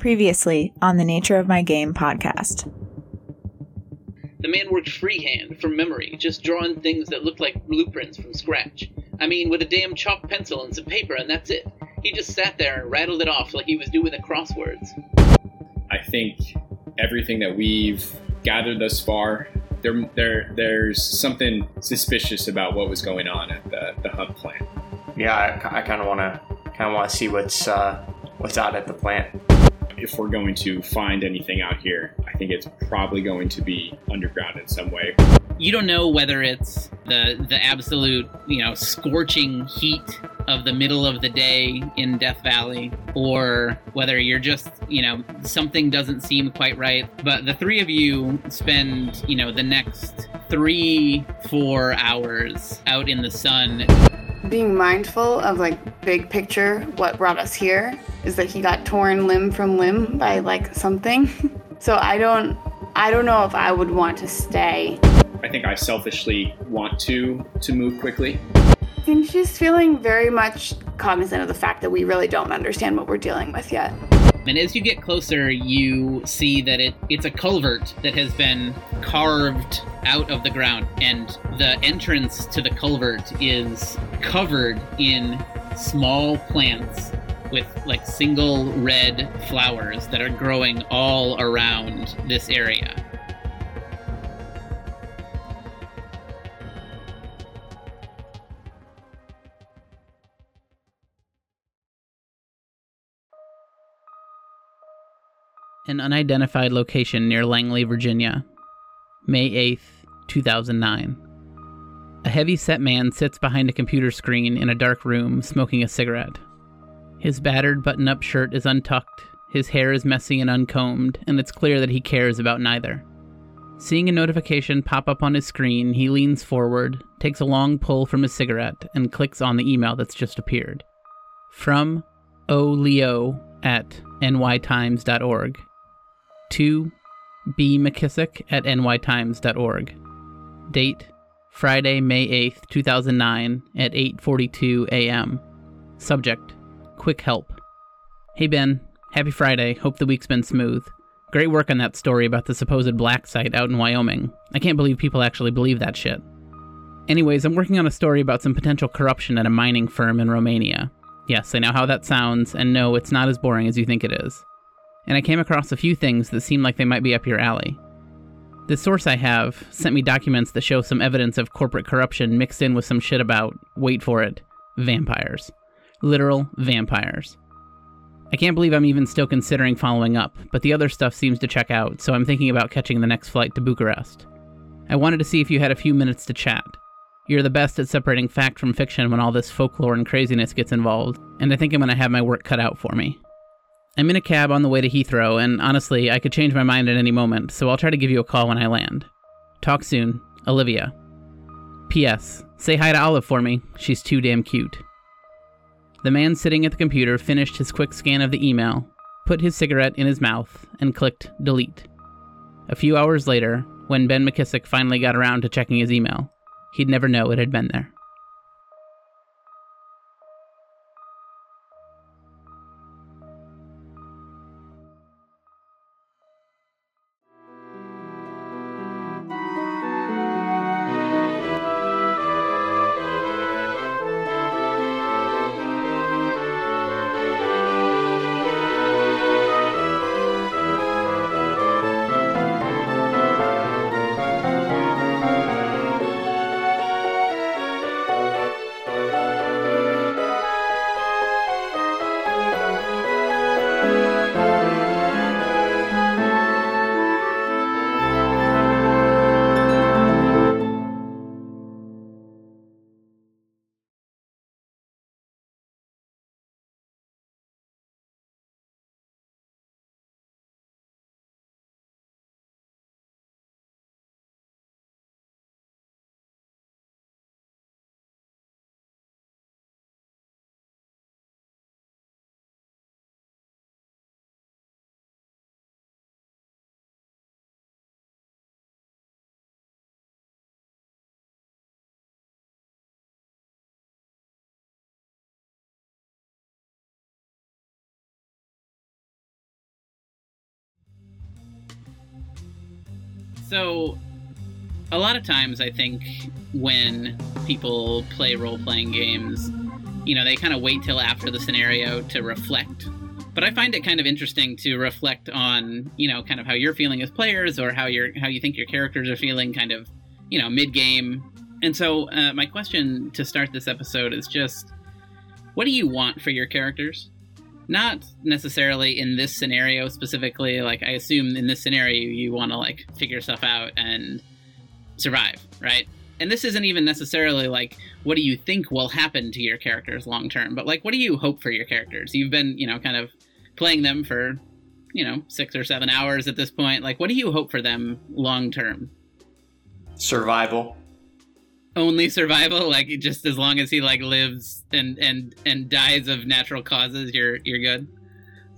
Previously on the Nature of My Game podcast. The man worked freehand, from memory, just drawing things that looked like blueprints from scratch. I mean, with a damn chalk pencil and some paper, and that's it. He just sat there and rattled it off like he was doing the crosswords. I think everything that we've gathered thus far, there, there, there's something suspicious about what was going on at the, the Hunt plant. Yeah, I, I kind of want to kind of want to see what's uh, what's out at the plant. If we're going to find anything out here, I think it's probably going to be underground in some way. You don't know whether it's the the absolute, you know, scorching heat of the middle of the day in Death Valley or whether you're just, you know, something doesn't seem quite right. But the three of you spend, you know, the next 3 4 hours out in the sun being mindful of like big picture what brought us here is that he got torn limb from limb by like something so i don't i don't know if i would want to stay I think I selfishly want to to move quickly. I think she's feeling very much cognizant of the fact that we really don't understand what we're dealing with yet And as you get closer, you see that it, it's a culvert that has been carved out of the ground, and the entrance to the culvert is covered in small plants with like single red flowers that are growing all around this area. An unidentified location near Langley, Virginia. May 8th, 2009. A heavy set man sits behind a computer screen in a dark room smoking a cigarette. His battered button up shirt is untucked, his hair is messy and uncombed, and it's clear that he cares about neither. Seeing a notification pop up on his screen, he leans forward, takes a long pull from his cigarette, and clicks on the email that's just appeared. From oleo at nytimes.org to B. McKissick at nytimes.org. Date Friday, May 8th, 2009 at 8:42 a.m. Subject: Quick help. Hey Ben, happy Friday. Hope the week's been smooth. Great work on that story about the supposed black site out in Wyoming. I can't believe people actually believe that shit. Anyways, I'm working on a story about some potential corruption at a mining firm in Romania. Yes, I know how that sounds, and no, it's not as boring as you think it is and I came across a few things that seemed like they might be up your alley. The source I have sent me documents that show some evidence of corporate corruption mixed in with some shit about, wait for it, vampires. Literal vampires. I can't believe I'm even still considering following up, but the other stuff seems to check out, so I'm thinking about catching the next flight to Bucharest. I wanted to see if you had a few minutes to chat. You're the best at separating fact from fiction when all this folklore and craziness gets involved, and I think I'm going to have my work cut out for me. I'm in a cab on the way to Heathrow, and honestly, I could change my mind at any moment, so I'll try to give you a call when I land. Talk soon, Olivia. P.S. Say hi to Olive for me. She's too damn cute. The man sitting at the computer finished his quick scan of the email, put his cigarette in his mouth, and clicked delete. A few hours later, when Ben McKissick finally got around to checking his email, he'd never know it had been there. So, a lot of times, I think when people play role playing games, you know, they kind of wait till after the scenario to reflect. But I find it kind of interesting to reflect on, you know, kind of how you're feeling as players or how you're how you think your characters are feeling, kind of, you know, mid game. And so, uh, my question to start this episode is just, what do you want for your characters? Not necessarily in this scenario specifically. Like, I assume in this scenario you want to like figure stuff out and survive, right? And this isn't even necessarily like what do you think will happen to your characters long term, but like what do you hope for your characters? You've been, you know, kind of playing them for, you know, six or seven hours at this point. Like, what do you hope for them long term? Survival. Only survival, like just as long as he like lives and and and dies of natural causes, you're you're good.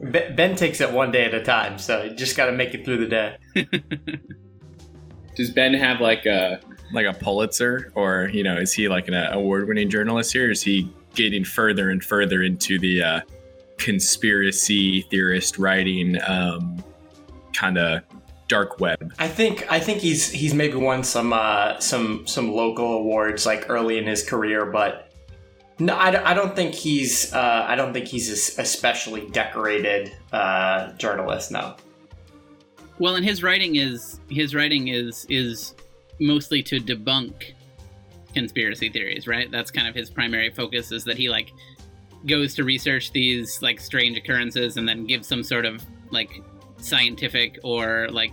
Ben, ben takes it one day at a time, so you just got to make it through the day. Does Ben have like a like a Pulitzer, or you know, is he like an award-winning journalist here? Is he getting further and further into the uh, conspiracy theorist writing um, kind of dark web? I think I think he's he's maybe won some uh, some some local awards like early in his career, but no, I, I don't think he's uh, I don't think he's especially decorated uh, journalist. No. Well, and his writing is his writing is is mostly to debunk conspiracy theories, right? That's kind of his primary focus is that he like goes to research these like strange occurrences and then gives some sort of like scientific or like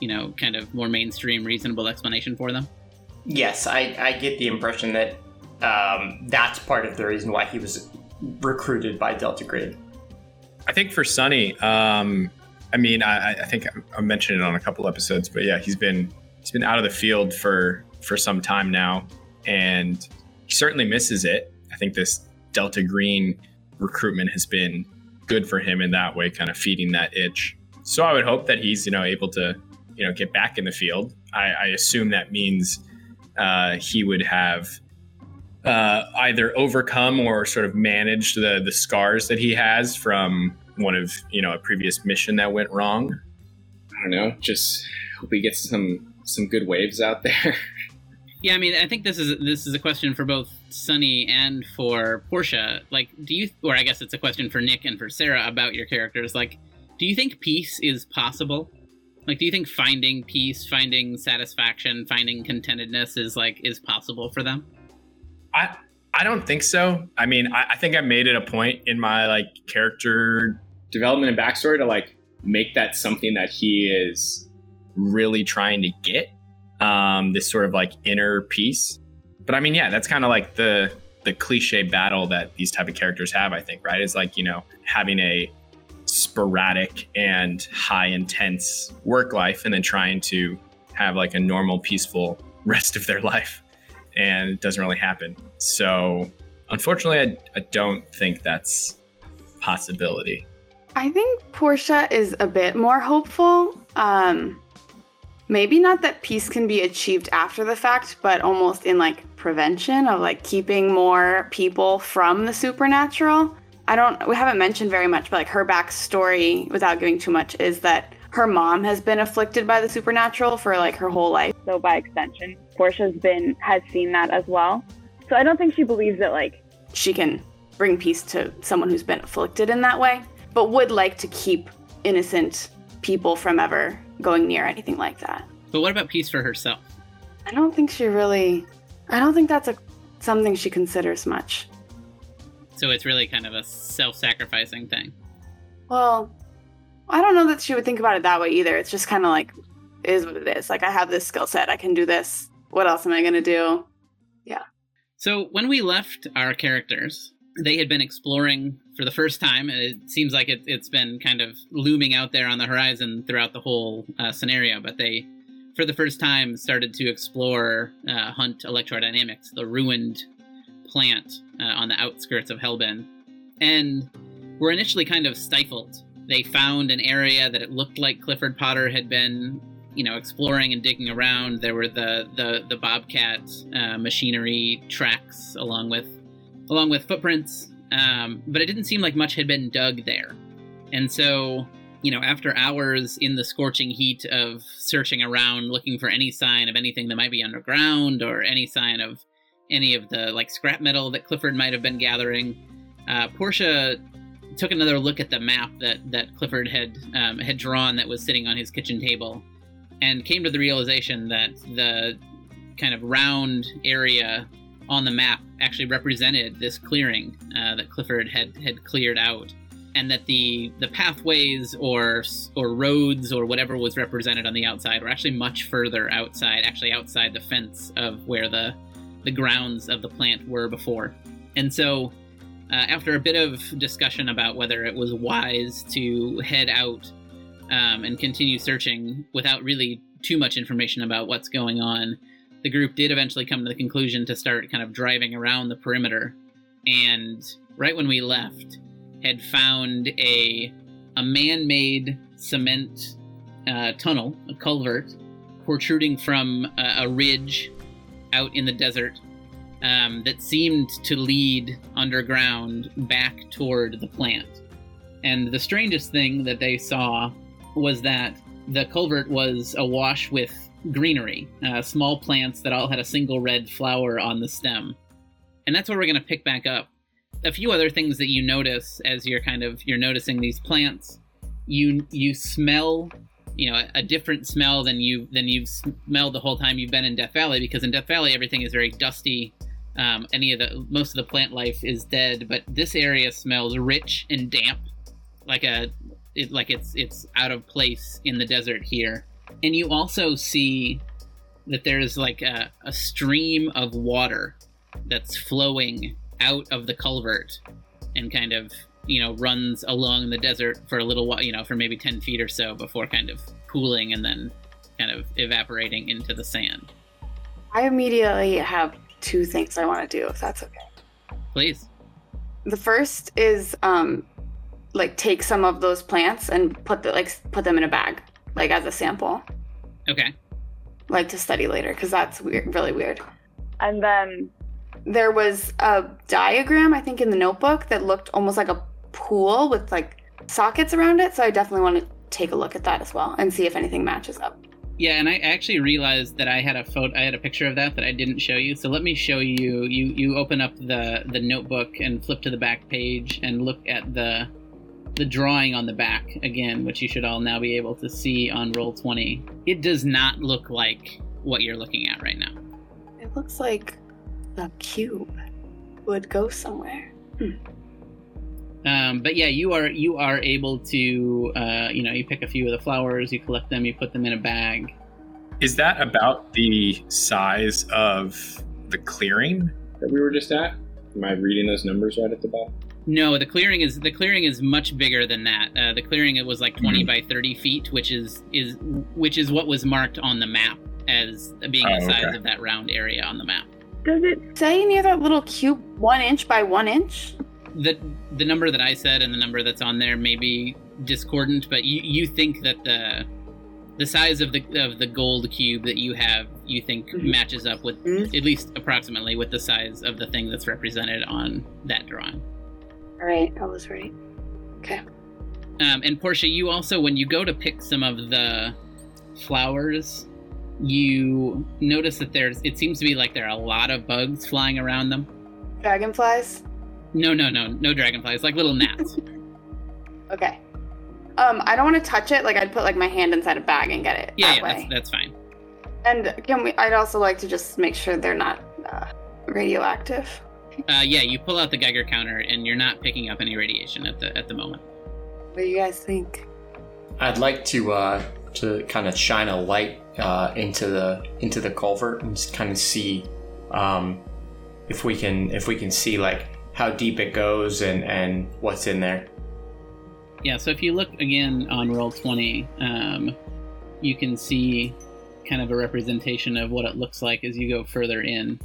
you know kind of more mainstream reasonable explanation for them. Yes, I, I get the impression that um, that's part of the reason why he was recruited by Delta Green. I think for sunny um, I mean, I, I think I mentioned it on a couple episodes, but yeah, he's been he's been out of the field for for some time now, and he certainly misses it. I think this Delta Green recruitment has been good for him in that way, kind of feeding that itch. So I would hope that he's you know able to you know get back in the field. I, I assume that means uh, he would have uh, either overcome or sort of managed the the scars that he has from one of you know a previous mission that went wrong. I don't know. Just hope he gets some some good waves out there. yeah, I mean, I think this is this is a question for both Sunny and for Portia. Like, do you, or I guess it's a question for Nick and for Sarah about your characters. Like, do you think peace is possible? Like, do you think finding peace, finding satisfaction, finding contentedness is like is possible for them? I I don't think so. I mean, I, I think I made it a point in my like character development and backstory to like make that something that he is really trying to get um, this sort of like inner peace. But I mean, yeah, that's kind of like the the cliche battle that these type of characters have. I think, right? Is like you know having a sporadic and high intense work life, and then trying to have like a normal, peaceful rest of their life, and it doesn't really happen. So, unfortunately, I, I don't think that's possibility. I think Portia is a bit more hopeful. Um, maybe not that peace can be achieved after the fact, but almost in like prevention of like keeping more people from the supernatural. I don't, we haven't mentioned very much, but like her backstory, without giving too much, is that her mom has been afflicted by the supernatural for like her whole life. So by extension, Portia's been, has seen that as well. So I don't think she believes that like she can bring peace to someone who's been afflicted in that way, but would like to keep innocent people from ever going near anything like that. But what about peace for herself? I don't think she really. I don't think that's a something she considers much. So it's really kind of a self-sacrificing thing. Well, I don't know that she would think about it that way either. It's just kind of like it is what it is. Like I have this skill set, I can do this. What else am I going to do? Yeah. So when we left our characters, they had been exploring for the first time. It seems like it, has been kind of looming out there on the horizon throughout the whole uh, scenario, but they, for the first time, started to explore uh, Hunt Electrodynamics, the ruined plant uh, on the outskirts of Hellbin, and were initially kind of stifled. They found an area that it looked like Clifford Potter had been, you know, exploring and digging around. There were the the the Bobcat uh, machinery tracks along with along with footprints um, but it didn't seem like much had been dug there. And so you know, after hours in the scorching heat of searching around looking for any sign of anything that might be underground or any sign of any of the like scrap metal that Clifford might have been gathering, uh, Portia took another look at the map that that Clifford had um, had drawn that was sitting on his kitchen table, and came to the realization that the kind of round area on the map actually represented this clearing uh, that Clifford had had cleared out and that the the pathways or or roads or whatever was represented on the outside were actually much further outside, actually outside the fence of where the the grounds of the plant were before. And so, uh, after a bit of discussion about whether it was wise to head out um, and continue searching without really too much information about what's going on, the group did eventually come to the conclusion to start kind of driving around the perimeter. And right when we left, had found a a man-made cement uh, tunnel, a culvert, protruding from a, a, ridge out in the desert um, that seemed to lead underground back toward the plant. And the strangest thing that they saw was that the culvert was awash with greenery, uh, small plants that all had a single red flower on the stem. And that's where we're going to pick back up a few other things that you notice as you're kind of you're noticing these plants. You you smell you know a, different smell than you than you've smelled the whole time you've been in Death Valley because in Death Valley everything is very dusty. Um, any of the most of the plant life is dead, but this area smells rich and damp, like a it, like it's it's out of place in the desert here. And you also see that there's like a, a stream of water that's flowing out of the culvert and kind of you know runs along the desert for a little while you know for maybe 10 feet or so before kind of cooling and then kind of evaporating into the sand. I immediately have two things i want to do if that's okay. Please. The first is um like take some of those plants and put the like put them in a bag like as a sample okay like to study later because that's weird really weird and then there was a diagram, I think, in the notebook that looked almost like a pool with like sockets around it. So I definitely want to take a look at that as well and see if anything matches up. Yeah, and I actually realized that I had a photo, I had a picture of that that I didn't show you. So let me show you. You you open up the the notebook and flip to the back page and look at the the drawing on the back again, which you should all now be able to see on Roll20. It does not look like what you're looking at right now. It looks like the cube would go somewhere. Hmm. Um, but yeah, you are you are able to uh, you know you pick a few of the flowers, you collect them, you put them in a bag. Is that about the size of the clearing that we were just at? Am I reading those numbers right at the bottom? No, the clearing is the clearing is much bigger than that. Uh, the clearing it was like 20 mm-hmm. by 30 feet, which is is which is what was marked on the map as being oh, the size okay. of that round area on the map. Does it say near that little cube one inch by one inch? The the number that I said and the number that's on there may be discordant, but you, you think that the the size of the of the gold cube that you have you think mm-hmm. matches up with mm-hmm. at least approximately with the size of the thing that's represented on that drawing. All right, I was right. Okay. Um, and Portia, you also when you go to pick some of the flowers you notice that there's it seems to be like there are a lot of bugs flying around them. Dragonflies? No, no, no, no dragonflies, like little gnats. okay. Um, I don't want to touch it. Like I'd put like my hand inside a bag and get it. Yeah, that yeah, that's, that's fine. And can we? I'd also like to just make sure they're not uh, radioactive. Uh, yeah, you pull out the Geiger counter, and you're not picking up any radiation at the at the moment. What do you guys think? I'd like to uh, to kind of shine a light uh, into the into the culvert and just kind of see um, if we can if we can see like how deep it goes and and what's in there. Yeah. So if you look again on Roll20, um, you can see kind of a representation of what it looks like as you go further in.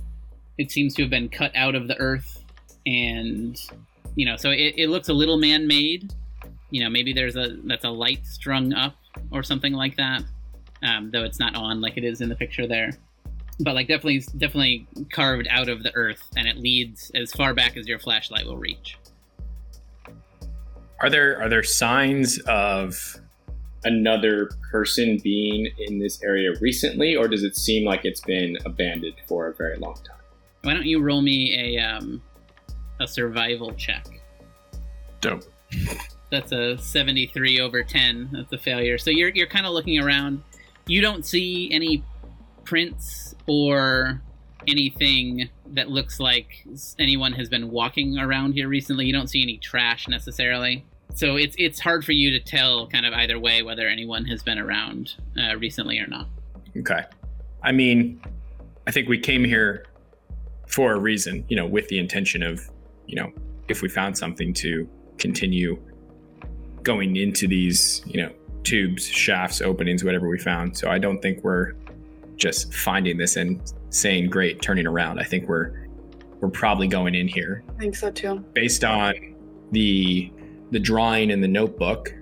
It seems to have been cut out of the earth, and you know, so it, it looks a little man-made. You know, maybe there's a that's a light strung up or something like that um, though it's not on like it is in the picture there. But like definitely, definitely carved out of the earth, and it leads as far back as your flashlight will reach. Are there are there signs of another person being in this area recently, or does it seem like it's been abandoned for a very long time? Why don't you roll me a um, a survival check? Dope. That's a 73 over 10. That's a failure. So you're you're kind of looking around. You don't see any prints or anything that looks like anyone has been walking around here recently. You don't see any trash necessarily. So it's it's hard for you to tell kind of either way whether anyone has been around uh, recently or not. Okay. I mean, I think we came here for a reason, you know, with the intention of, you know, if we found something to continue going into these, you know, tubes, shafts, openings, whatever we found. So I don't think we're just finding this and saying great, turning around. I think we're we're probably going in here I think so too. based on the the drawing in the notebook.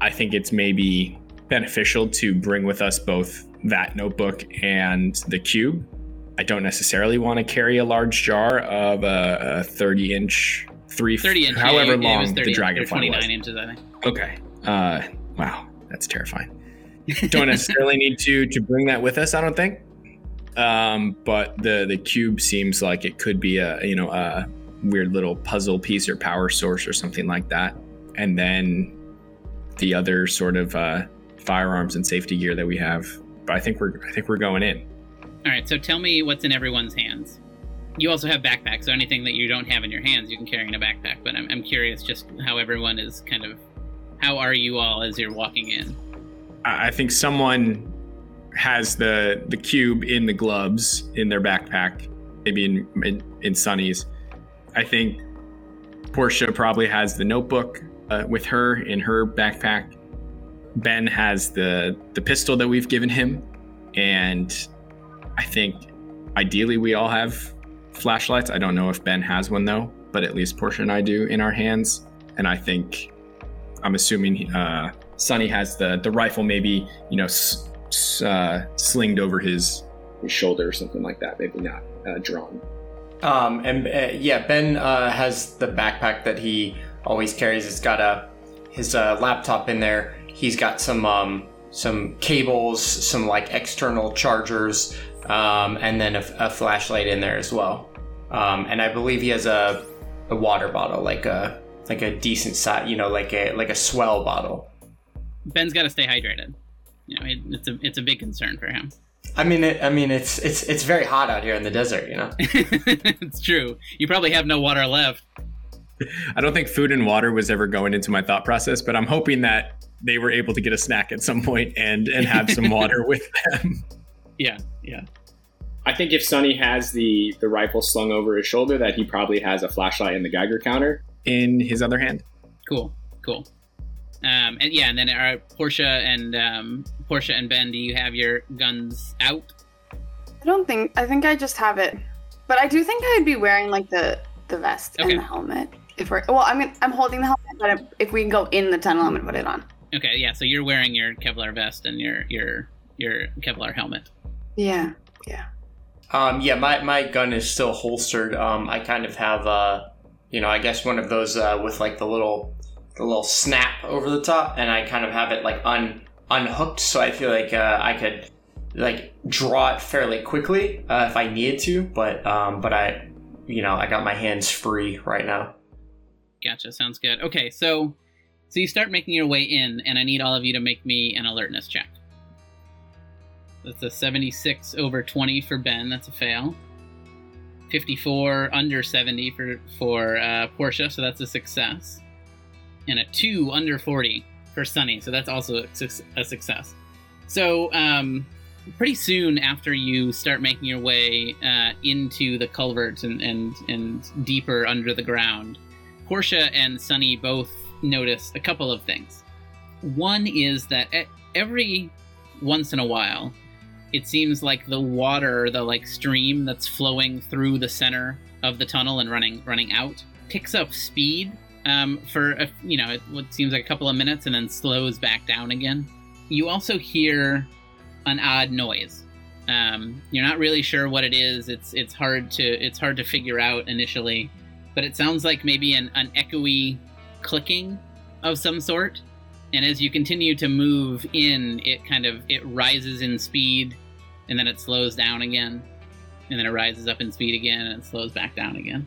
I think it's maybe beneficial to bring with us both that notebook and the cube. I don't necessarily want to carry a large jar of a, a 30 inch, three, 30 inch. however yeah, long was 30, the dragonfly 29 was. inches, I think. Okay. Uh, wow, that's terrifying. Don't necessarily need to to bring that with us. I don't think. Um, but the the cube seems like it could be a you know a weird little puzzle piece or power source or something like that. And then the other sort of uh, firearms and safety gear that we have. But I think we're I think we're going in. All right, so tell me what's in everyone's hands. You also have backpacks, so anything that you don't have in your hands, you can carry in a backpack. But I'm, I'm curious just how everyone is kind of. How are you all as you're walking in? I think someone has the the cube in the gloves in their backpack, maybe in in, in Sunny's. I think Portia probably has the notebook uh, with her in her backpack. Ben has the the pistol that we've given him, and I think ideally we all have flashlights. I don't know if Ben has one though, but at least Portia and I do in our hands. And I think I'm assuming uh, Sunny has the the rifle, maybe you know, s- s- uh, slinged over his. His shoulder or something like that, maybe not uh, drawn. Um, and uh, yeah, Ben uh, has the backpack that he always carries. It's got a his uh, laptop in there. He's got some um, some cables, some like external chargers, um, and then a, a flashlight in there as well. Um, and I believe he has a a water bottle, like a like a decent size, you know, like a like a swell bottle. Ben's got to stay hydrated. You know, it, it's a it's a big concern for him. I mean, it, I mean, it's it's it's very hot out here in the desert, you know. it's true. You probably have no water left. I don't think food and water was ever going into my thought process, but I'm hoping that they were able to get a snack at some point and and have some water with them. Yeah, yeah. I think if Sunny has the the rifle slung over his shoulder, that he probably has a flashlight in the Geiger counter. In his other hand, Cool, cool. Um, and yeah, and then are Portia and um, Portia and Ben, do you have your guns out? I don't think. I think I just have it, but I do think I'd be wearing like the the vest Okay. and the helmet. If we're well, I mean, I'm holding the helmet, but if- if we can go in the tunnel, I'm gonna put it on. Okay, yeah. So you're wearing your Kevlar vest and your your your Kevlar helmet. Yeah. Yeah. Um, yeah, my, my gun is still holstered. Um, I kind of have, uh, you know, I guess one of those uh, with like the little the little snap over the top, and I kind of have it like un unhooked, so I feel like uh, I could like draw it fairly quickly uh, if I needed to. But um, but I, you know, I got my hands free right now. Gotcha. Sounds good. Okay, so so you start making your way in, and I need all of you to make me an alertness check. That's a 76 over 20 for Ben. That's a fail. 54 under 70 for for uh, Portia, so that's a success. And a two under 40 for Sunny, so that's also a, suc- a success. So um, pretty soon after you start making your way uh, into the culverts and, and and deeper under the ground, Portia and Sunny both notice a couple of things. One is that every once in a while, it seems like the water, the like stream that's flowing through the center of the tunnel and running running out, picks up speed um, for a, you know what seems like a couple of minutes and then slows back down again. You also hear an odd noise. Um, you're not really sure what it is. It's it's hard to it's hard to figure out initially but it sounds like maybe an, an echoey clicking of some sort. And as you continue to move in, it kind of it rises in speed, and then it slows down again, and then it rises up in speed again, and it slows back down again.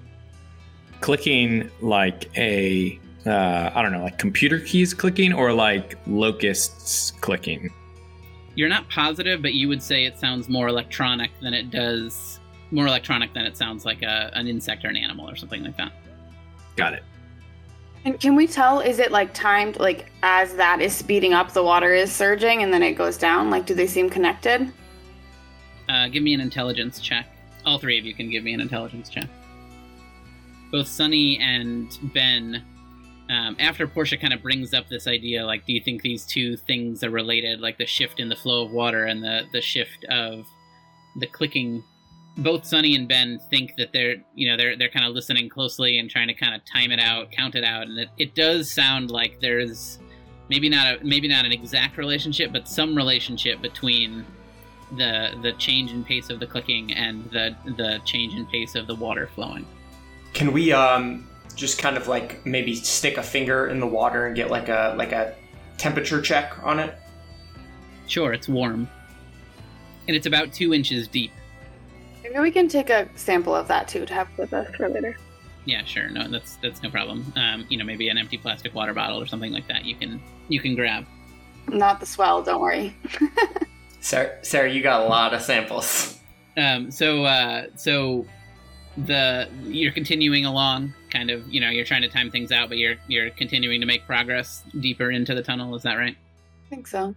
Clicking like a, uh, I don't know, like computer keys clicking or like locusts clicking. You're not positive, but you would say it sounds more electronic than it does. More electronic than it sounds like a, an insect or an animal or something like that. Got it. And can we tell, is it like timed, like as that is speeding up, the water is surging and then it goes down? Like, do they seem connected? Uh, give me an intelligence check. All three of you can give me an intelligence check. Both Sunny and Ben, um, after Portia kind of brings up this idea, like, do you think these two things are related, like the shift in the flow of water and the, the shift of the clicking? Both Sunny and Ben think that they're, you know, they're they're kind of listening closely and trying to kind of time it out, count it out, and it, it does sound like there's maybe not a maybe not an exact relationship, but some relationship between the the change in pace of the clicking and the the change in pace of the water flowing. Can we um just kind of like maybe stick a finger in the water and get like a like a temperature check on it? Sure, it's warm, and it's about two inches deep. Maybe we can take a sample of that too to have with us for later. Yeah, sure. No, that's that's no problem. Um, you know, maybe an empty plastic water bottle or something like that. You can you can grab. not the swell, don't worry. Sarah, Sarah, you got a lot of samples. Um, so uh, so the you're continuing along, kind of. You know, you're trying to time things out, but you're you're continuing to make progress deeper into the tunnel. Is that right? I think so.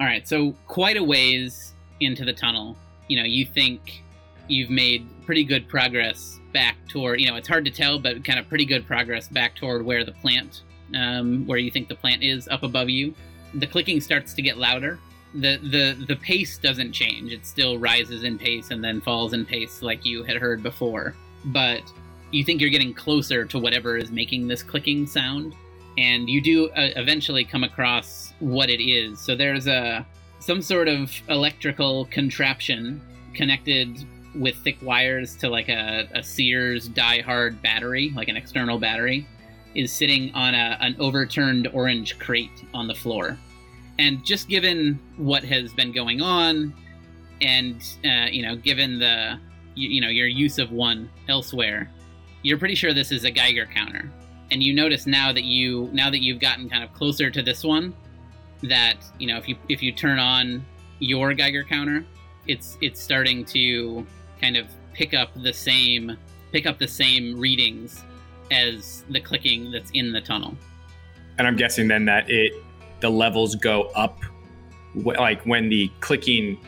All right, so quite a ways into the tunnel. You know, you think you've made pretty good progress back toward. You know, it's hard to tell, but kind of pretty good progress back toward where the plant, um, where you think the plant is up above you. The clicking starts to get louder. The the the pace doesn't change. It still rises in pace and then falls in pace like you had heard before. But you think you're getting closer to whatever is making this clicking sound and you do uh, eventually come across what it is. So there's a some sort of electrical contraption connected with thick wires to like a, a Sears die-hard battery, like an external battery, is sitting on a, an overturned orange crate on the floor. And just given what has been going on, and uh, you know, given the you, you know your use of one elsewhere, you're pretty sure this is a Geiger counter and you notice now that you now that you've gotten kind of closer to this one that you know if you if you turn on your Geiger counter it's it's starting to kind of pick up the same pick up the same readings as the clicking that's in the tunnel And I'm guessing then that it the levels go up, like when the clicking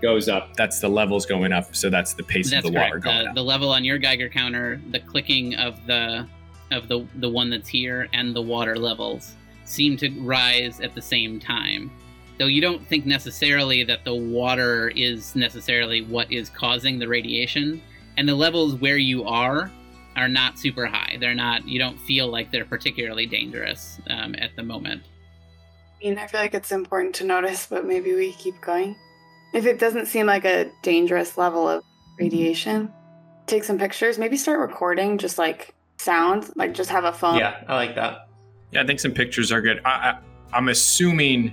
goes up, that's the levels going up. So that's the pace that's of the water going the, up. the level on your Geiger counter the clicking of the of the the one that's here and the water levels seem to rise at the same time though you don't think necessarily that the water is necessarily what is causing the radiation and the levels where you are are not super high they're not you don't feel like they're particularly dangerous um, at the moment I mean, I feel like it's important to notice, but maybe we keep going. If it doesn't seem like a dangerous level of radiation, take some pictures. Maybe start recording just like sound, like just have a phone. Yeah, I like that. Yeah, I think some pictures are good. I, I, I'm assuming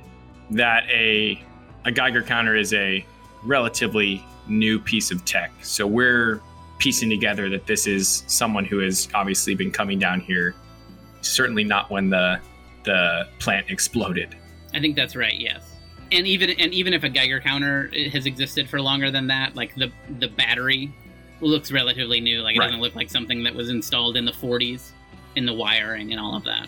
that a a Geiger counter is a relatively new piece of tech. So we're piecing together that this is someone who has obviously been coming down here. Certainly not when the the plant exploded. I think that's right. Yes, and even and even if a Geiger counter has existed for longer than that, like the the battery looks relatively new. Like it Right. doesn't look like something that was installed in the 40s, in the wiring and all of that.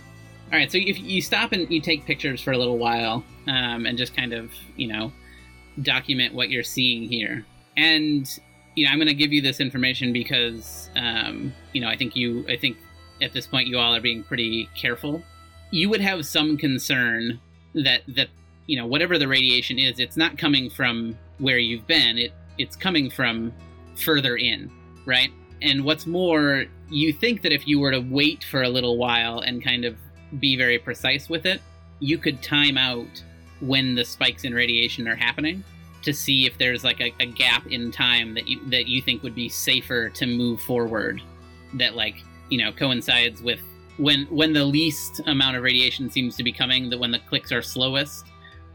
All right, so if you stop and you take pictures for a little while, um, and just kind of you know document what you're seeing here, and you know I'm going to give you this information because um, you know I think you I think at this point you all are being pretty careful. You would have some concern that that you know whatever the radiation is it's not coming from where you've been. It it's coming from further in right? And what's more you think that if you were to wait for a little while and kind of be very precise with it you could time out when the spikes in radiation are happening to see if there's like a, a gap in time that you that you think would be safer to move forward that like you know coincides with when when the least amount of radiation seems to be coming, that when the clicks are slowest,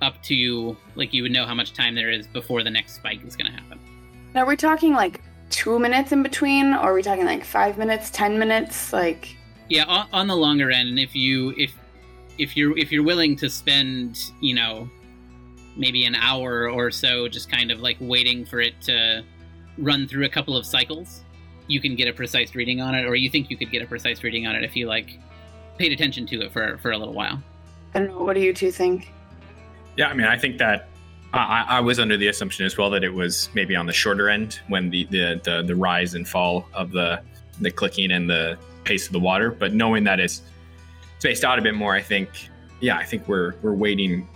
up to like you would know how much time there is before the next spike is going to happen. Now, are we talking like two minutes in between, or are we talking like five minutes, ten minutes? Like, Yeah, on, on the longer end, if you if if you're if you're willing to spend, you know, maybe an hour or so just kind of like waiting for it to run through a couple of cycles, you can get a precise reading on it, or you think you could get a precise reading on it if you like paid attention to it for for a little while. I don't know. What do you two think? Yeah, I mean, I think that I, I was under the assumption as well that it was maybe on the shorter end when the the, the, the rise and fall of the the clicking and the pace of the water. But knowing that it's spaced out a bit more, I think, yeah, I think we're we're waiting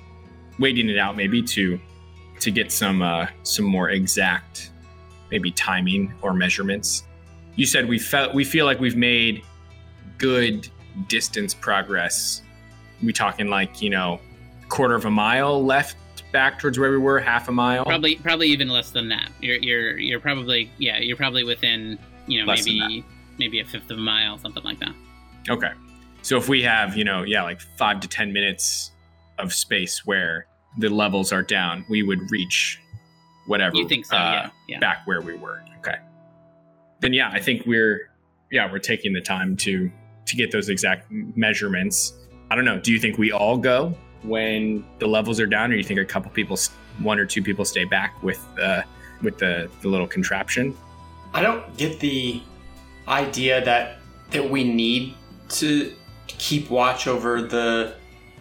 waiting it out maybe to to get some uh, some more exact maybe timing or measurements. You said we felt we feel like we've made good distance progress. We talking like you know quarter of a mile left back towards where we were, half a mile. Probably probably even less than that. You're you're you're probably yeah you're probably within you know Less maybe maybe a fifth of a mile something like that. Okay. So if we have, you know, yeah, like five to 10 minutes of space where the levels are down, we would reach whatever. You think so? uh, yeah, yeah. Back where we were. Okay. Then yeah, I think we're, yeah, we're taking the time to to get those exact measurements. I don't know. Do you think we all go when the levels are down, or do you think a couple people, one or two people, stay back with uh, with the the little contraption? I don't get the idea that that we need to keep watch over the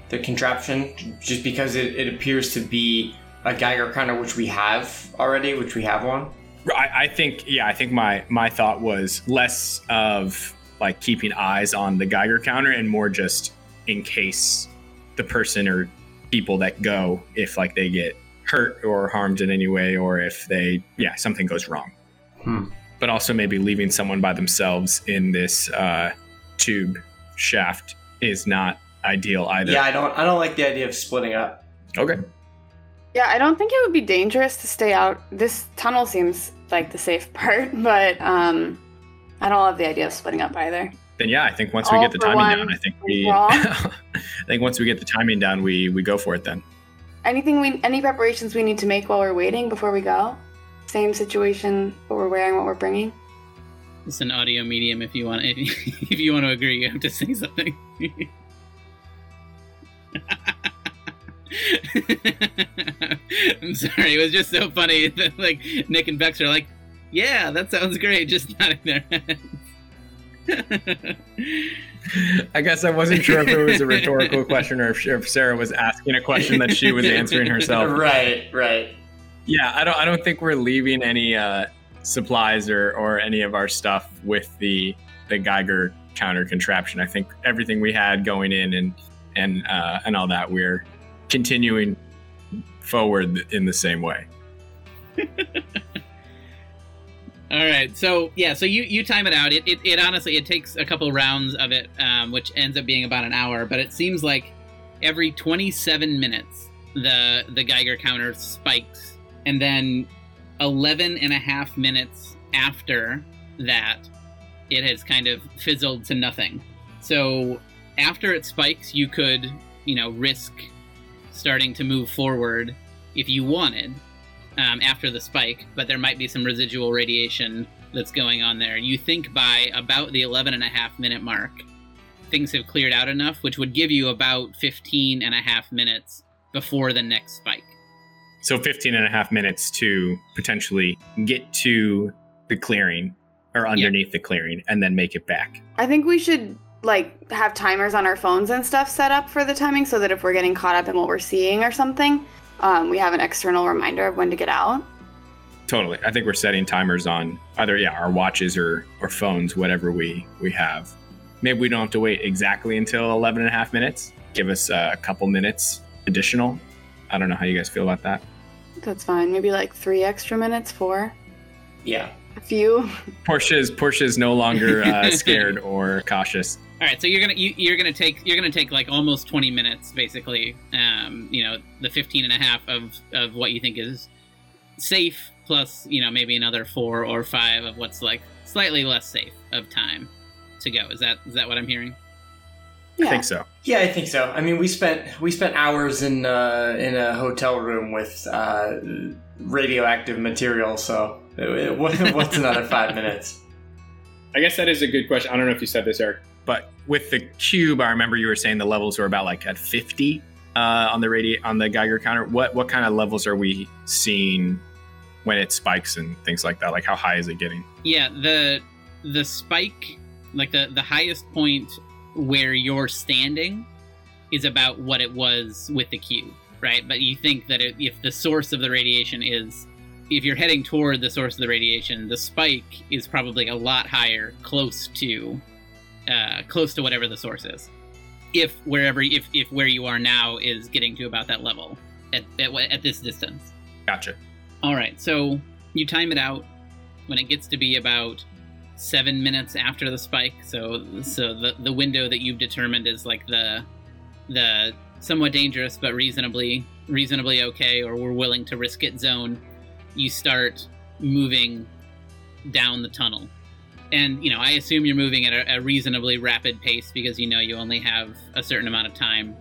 the contraption just because it, it appears to be a Geiger counter which we have already, which we have one. I, I think yeah, I think my my thought was less of like keeping eyes on the Geiger counter and more just in case the person or people that go if like they get hurt or harmed in any way or if they yeah something goes wrong. Hmm. But also maybe leaving someone by themselves in this uh, tube shaft is not ideal either. Yeah, I don't I don't like the idea of splitting up. Okay. Yeah, I don't think it would be dangerous to stay out. This tunnel seems like the safe part, but um, I don't love the idea of splitting up either. Then yeah, I think once we get the timing one, down, I think we. I think once we get the timing down, we we go for it then. Anything we, any preparations we need to make while we're waiting before we go? Same situation, what we're wearing, what we're bringing. It's an audio medium. If you want, if, if you want to agree, you have to say something. I'm sorry. It was just so funny that like Nick and Bex are like, "Yeah, that sounds great," just nodding their heads. I guess I wasn't sure if it was a rhetorical question or if, if Sarah was asking a question that she was answering herself. Right, right. Yeah, I don't. I don't think we're leaving any uh, supplies or, or any of our stuff with the the Geiger counter contraption. I think everything we had going in and and uh, and all that we're continuing forward in the same way. All right, so yeah, so you you time it out. It it, it honestly it takes a couple rounds of it, um, which ends up being about an hour. But it seems like every 27 minutes the the Geiger counter spikes, and then 11 and a half minutes after that, it has kind of fizzled to nothing. So after it spikes, you could you know risk starting to move forward if you wanted um, after the spike, but there might be some residual radiation that's going on there. You think by about the 11 and a half minute mark, things have cleared out enough, which would give you about 15 and a half minutes before the next spike. So 15 and a half minutes to potentially get to the clearing or underneath the clearing and then make it back. I think we should like have timers on our phones and stuff set up for the timing so that if we're getting caught up in what we're seeing or something, um, we have an external reminder of when to get out. Totally. I think we're setting timers on either yeah, our watches or or phones, whatever we we have. Maybe we don't have to wait exactly until 11 and a half minutes. Give us uh, a couple minutes additional. I don't know how you guys feel about that. That's fine. Maybe like three extra minutes, four, Yeah. a few. Portia's Portia's no longer uh, scared or cautious. All right, so you're gonna you, you're gonna take you're gonna take like almost 20 minutes basically. Um, you know, the 15 and a half of of what you think is safe plus you know maybe another four or five of what's like slightly less safe of time to go. Is that is that what I'm hearing? I Yeah. think so. Yeah, I think so. I mean, we spent we spent hours in uh, in a hotel room with uh, radioactive material. So what- what's another five minutes? I guess that is a good question. I don't know if you said this, Eric. But with the cube, I remember you were saying the levels were about like at 50 uh, on the radi- on the Geiger counter. What what kind of levels are we seeing when it spikes and things like that? Like how high is it getting? Yeah, the the spike, like the the highest point where you're standing, is about what it was with the cube, right? But you think that it, if the source of the radiation is, if you're heading toward the source of the radiation, the spike is probably a lot higher, close to, uh, close to whatever the source is. If wherever, if if where you are now is getting to about that level at at, at this distance. Gotcha. All right, so you time it out when it gets to be about seven minutes after the spike. So, so the the window that you've determined is like the the somewhat dangerous but reasonably reasonably okay, or we're willing to risk it zone. You start moving down the tunnel, and you know I assume you're moving at a, a reasonably rapid pace because you know you only have a certain amount of time.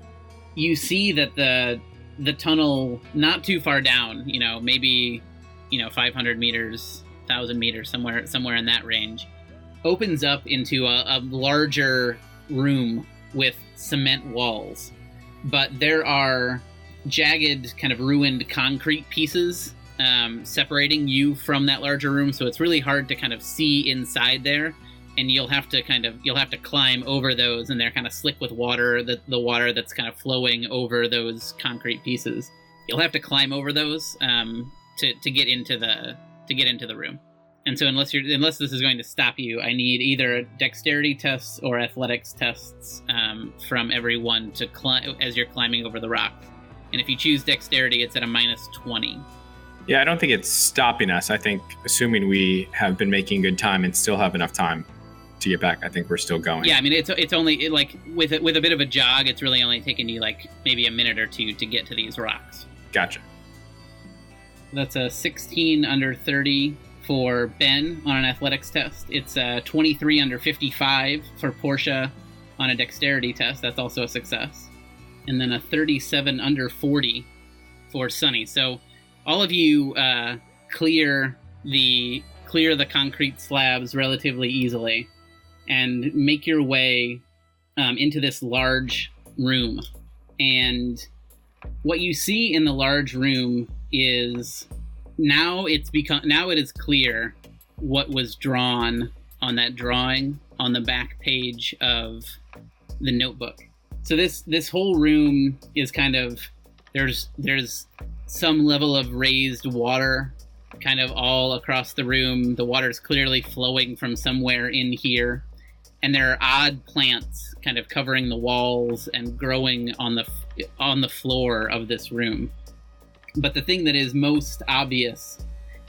You see that the the tunnel not too far down you know maybe you know 500 meters 1000 meters somewhere somewhere in that range opens up into a, a larger room with cement walls. But there are jagged kind of ruined concrete pieces um, separating you from that larger room. So it's really hard to kind of see inside there. And you'll have to kind of you'll have to climb over those and they're kind of slick with water the, the water that's kind of flowing over those concrete pieces. You'll have to climb over those um, to, to get into the to get into the room and so unless you're unless this is going to stop you i need either dexterity tests or athletics tests um, from everyone to climb as you're climbing over the rocks and if you choose dexterity it's at a minus 20 Yeah, I don't think it's stopping us. I think assuming we have been making good time and still have enough time to get back, I think we're still going. Yeah, I mean it's it's only it, like with a, with a bit of a jog, it's really only taking you like maybe a minute or two to get to these rocks. Gotcha. That's a 16 under 30 for Ben on an athletics test. It's a 23 under 55 for Portia on a dexterity test. That's also a success. And then a 37 under 40 for Sunny. So all of you uh, clear the clear the concrete slabs relatively easily and make your way um, into this large room. And what you see in the large room is now it's become now it is clear what was drawn on that drawing on the back page of the notebook. So this this whole room is kind of there's there's some level of raised water kind of all across the room. The water's clearly flowing from somewhere in here. And there are odd plants kind of covering the walls and growing on the on the floor of this room. But the thing that is most obvious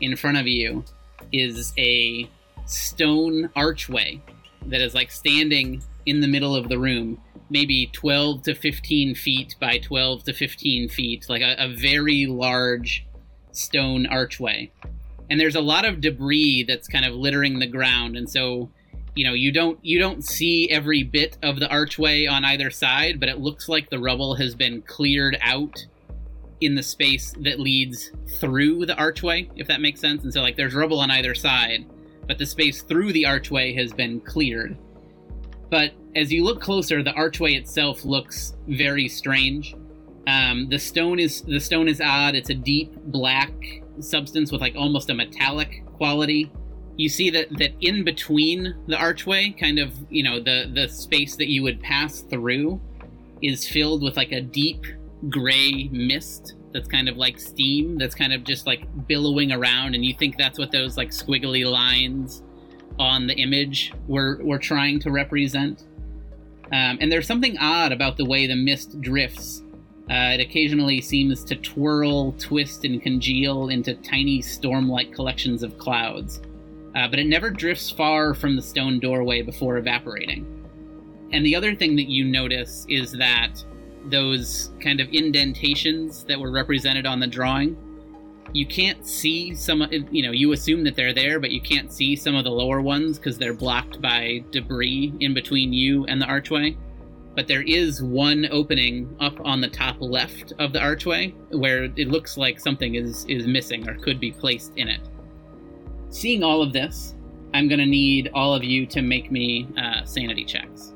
in front of you is a stone archway that is like standing in the middle of the room, maybe 12 to 15 feet by 12 to 15 feet, like a, a very large stone archway. And there's a lot of debris that's kind of littering the ground, and so you know you don't you don't see every bit of the archway on either side, but it looks like the rubble has been cleared out in the space that leads through the archway, if that makes sense. And so like there's rubble on either side, but the space through the archway has been cleared. But as you look closer, the archway itself looks very strange. Um, the stone is the stone is odd. It's a deep black substance with like almost a metallic quality. You see that that in between the archway, kind of you know the the space that you would pass through, is filled with like a deep gray mist that's kind of like steam that's kind of just like billowing around, and you think that's what those like squiggly lines on the image were were trying to represent. Um, and there's something odd about the way the mist drifts. Uh, it occasionally seems to twirl, twist, and congeal into tiny storm-like collections of clouds. Uh, but it never drifts far from the stone doorway before evaporating. And the other thing that you notice is that those kind of indentations that were represented on the drawing, you can't see some, you know, you assume that they're there, but you can't see some of the lower ones because they're blocked by debris in between you and the archway. but there is one opening up on the top left of the archway where it looks like something is is missing or could be placed in it. Seeing all of this, I'm gonna need all of you to make me uh, sanity checks.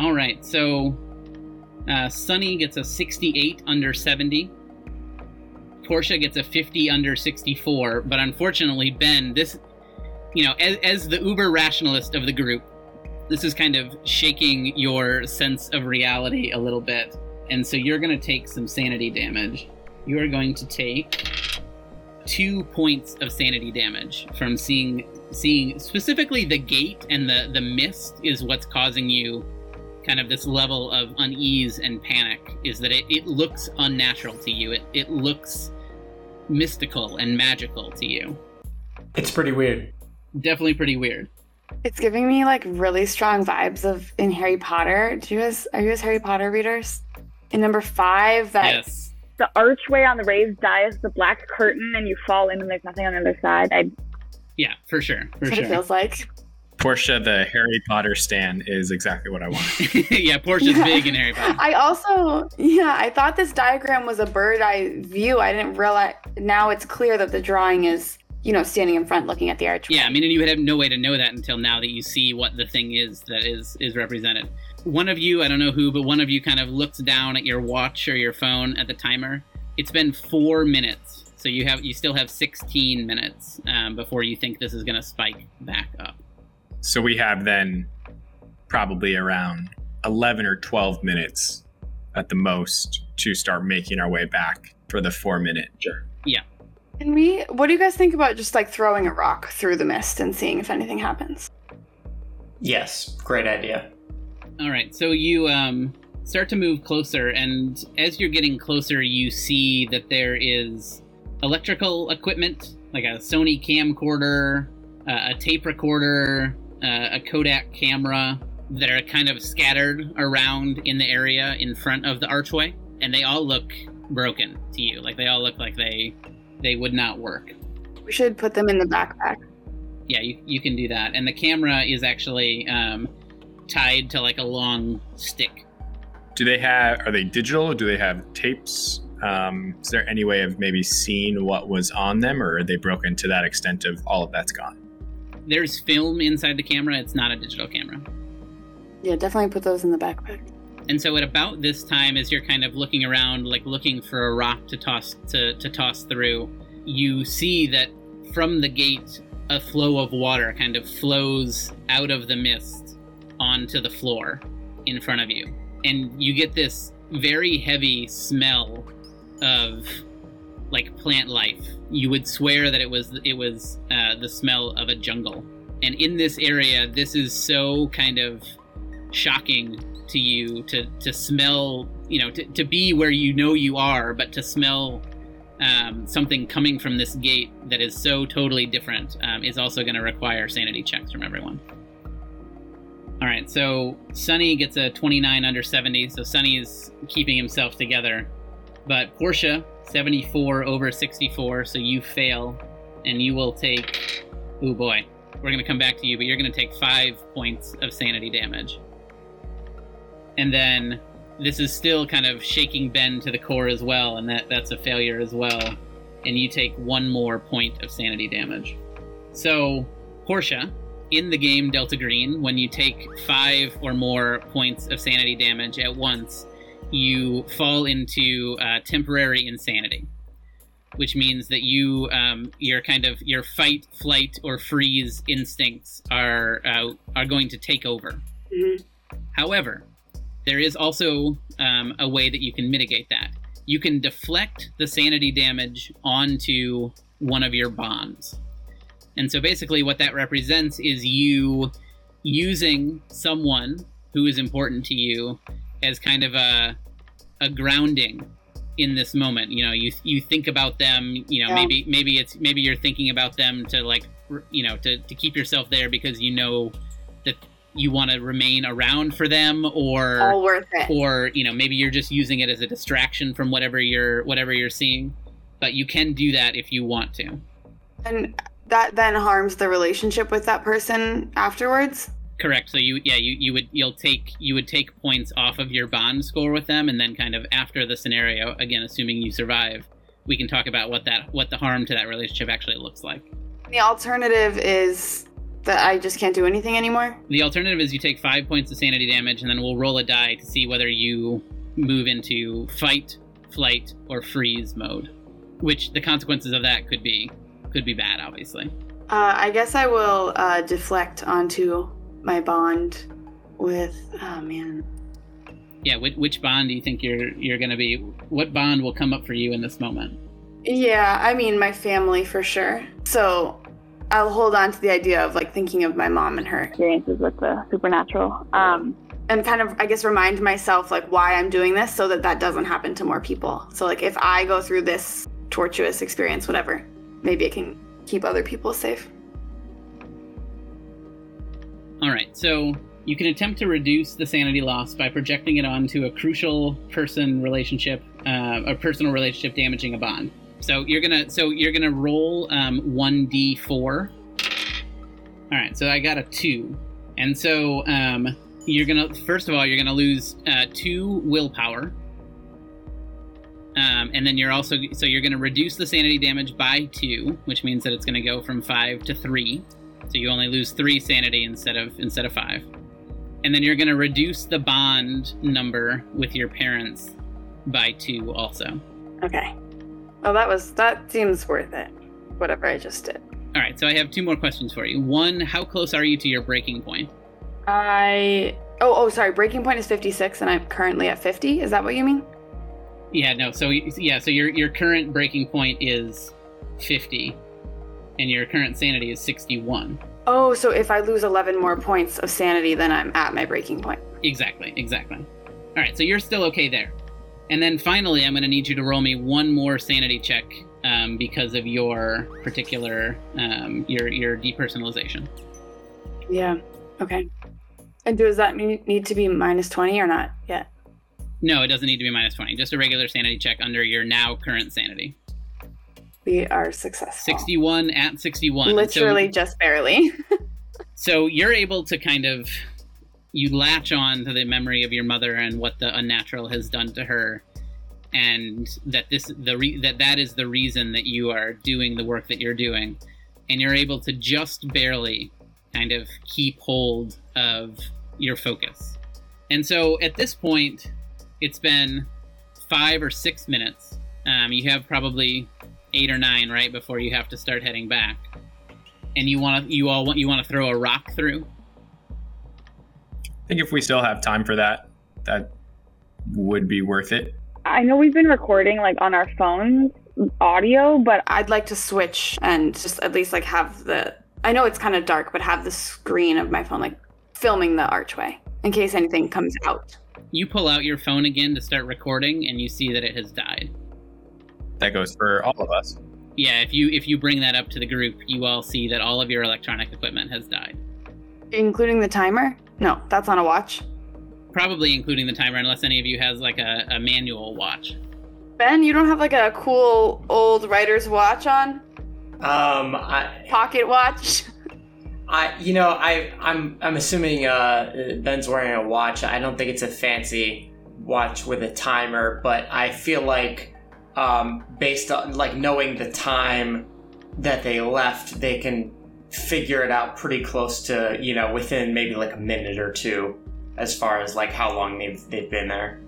All right, so uh, Sunny gets a 68 under 70. Portia gets a 50 under 64, but unfortunately, Ben, this, you know, as, as the uber rationalist of the group, this is kind of shaking your sense of reality a little bit. And so you're going to take some sanity damage. You are going to take two points of sanity damage from seeing seeing specifically the gate and the the mist is what's causing you kind of this level of unease and panic is that it, it looks unnatural to you it, it looks mystical and magical to you It's pretty weird. definitely pretty weird It's giving me like really strong vibes of in Harry Potter. Do you guys are you guys Harry Potter readers? In number five, that yes The archway on the raised dais, the black curtain, and you fall in and there's nothing on the other side. I yeah for sure for that's what it feels like. Portia, the Harry Potter stan, is exactly what I want. yeah portia's Yeah. big in harry potter I also, yeah, I thought this diagram was a bird eye view. I didn't realize. Now it's clear that the drawing is, you know, standing in front looking at the archway. Yeah, I mean, and you would have no way to know that until now that you see what the thing is that is is represented. One of you, I don't know who, but one of you kind of looks down at your watch or your phone at the timer. It's been four minutes, so you have you still have 16 minutes um, before you think this is going to spike back up. So we have then probably around 11 or 12 minutes at the most to start making our way back for the four minute journey. Yeah. Can we? What do you guys think about just like throwing a rock through the mist and seeing if anything happens? Yes, great idea. All right, so you um, start to move closer, and as you're getting closer, you see that there is electrical equipment, like a Sony camcorder, uh, a tape recorder, uh, a Kodak camera, that are kind of scattered around in the area in front of the archway, and they all look broken to you. Like they all look like they they would not work. We should put them in the backpack. Yeah, you, you can do that. And the camera is actually um, tied to like a long stick. Do they have, are they digital? Do they have tapes? Um, is there any way of maybe seeing what was on them, or are they broken to that extent of all of that's gone? There's film inside the camera. It's not a digital camera. Yeah, definitely put those in the backpack. And so at about this time, as you're kind of looking around, like looking for a rock to toss to, to toss through, you see that from the gate, a flow of water kind of flows out of the mist onto the floor in front of you, and you get this very heavy smell of like plant life. You would swear that it was it was uh, the smell of a jungle. And in this area, this is so kind of shocking to you to to smell you know to, to be where you know you are but to smell um, something coming from this gate that is so totally different um, is also going to require sanity checks from everyone all right so sunny gets a 29 under 70 so sunny is keeping himself together but portia 74 over 64 so you fail and you will take oh boy we're to come back to you but you're to take five points of sanity damage and then this is still kind of shaking Ben to the core as well, and that that's a failure as well. And you take one more point of sanity damage. So, Portia, in the game Delta Green, when you take five or more points of sanity damage at once, you fall into uh, temporary insanity, which means that you um, your kind of your fight, flight, or freeze instincts are uh, are going to take over. Mhm. However, there is also um, a way that you can mitigate that. You can deflect the sanity damage onto one of your bonds. And so basically, what that represents is you using someone who is important to you as kind of a, a grounding in this moment. You know, you you think about them. You know, Yeah. maybe maybe it's maybe you're thinking about them to like you know to to keep yourself there because you know that you want to remain around for them or All worth it. or you know maybe you're just using it as a distraction from whatever you're whatever you're seeing but you can do that if you want to And that then harms the relationship with that person afterwards. Correct. So you yeah you, you would you'll take you would take points off of your bond score with them, and then kind of after the scenario, again assuming you survive, we can talk about what that what the harm to that relationship actually looks like. The alternative is that I just can't do anything anymore. The alternative is you take five points of sanity damage, and then we'll roll a die to see whether you move into fight, flight, or freeze mode. Which the consequences of that could be could be bad, obviously. Uh, I guess I will uh, deflect onto my bond with. Oh man. Yeah, which, which bond do you think you're you're gonna be? What bond will come up for you in this moment? Yeah, I mean my family for sure. So I'll hold on to the idea of like thinking of my mom and her Experiences with the supernatural. Um, and kind of I guess remind myself like why I'm doing this so that that doesn't happen to more people. So like if I go through this tortuous experience whatever, maybe it can keep other people safe. All right, so you can attempt to reduce the sanity loss by projecting it onto a crucial person relationship, uh, a personal relationship damaging a bond. So you're gonna, so you're gonna roll um, one d four. All right, so I got a two, and so um, you're gonna first of all you're gonna lose uh, two willpower, um, and then you're also so you're gonna reduce the sanity damage by two, which means that it's gonna go from five to three. So you only lose three sanity instead of instead of five. And then you're gonna reduce the bond number with your parents by two also. Okay. Well, that was that seems worth it. Whatever I just did. All right, so I have two more questions for you. One, how close are you to your breaking point? I oh oh sorry. Breaking point is 56, and I'm currently at 50. Is that what you mean? Yeah, no. So yeah, so your your current breaking point is 50 and your current sanity is 61. Oh, so if I lose 11 more points of sanity, then I'm at my breaking point. Exactly, exactly. All right, so you're still okay there. And then finally, I'm going to need you to roll me one more sanity check um, because of your particular um, your your depersonalization. Yeah. Okay. And does that need to be minus 20 or not yet? No, it doesn't need to be minus 20. Just a regular sanity check under your now current sanity. We are successful. 61 at 61. Literally So- just barely. so you're able to kind of you latch on to the memory of your mother and what the unnatural has done to her and that this the re- that that is the reason that you are doing the work that you're doing and you're able to just barely kind of keep hold of your focus and so at this point it's been five or six minutes um, you have probably eight or nine right before you have to start heading back and you want to you all want you want to throw a rock through I think if we still have time for that, that would be worth it. I know we've been recording like on our phones audio, but I'd like to switch and just at least like have the I know it's kind of dark, but have the screen of my phone like filming the archway in case anything comes out. you pull out your phone again to start recording and you see that it has died That goes for all of us. yeah if you if you bring that up to the group you all see that all of your electronic equipment has died Including the timer? No, that's on a watch. probably including the timer unless any of you has like a, a manual watch Ben, you don't have like a cool old writer's watch on? Um, I, Pocket watch? I, you know, I, I'm, I'm assuming uh, Ben's wearing a watch. I don't think it's a fancy watch with a timer, but I feel like, um, based on like knowing the time that they left, they can figure it out pretty close to, you know, within maybe like a minute or two, as far as like how long they've they've been there.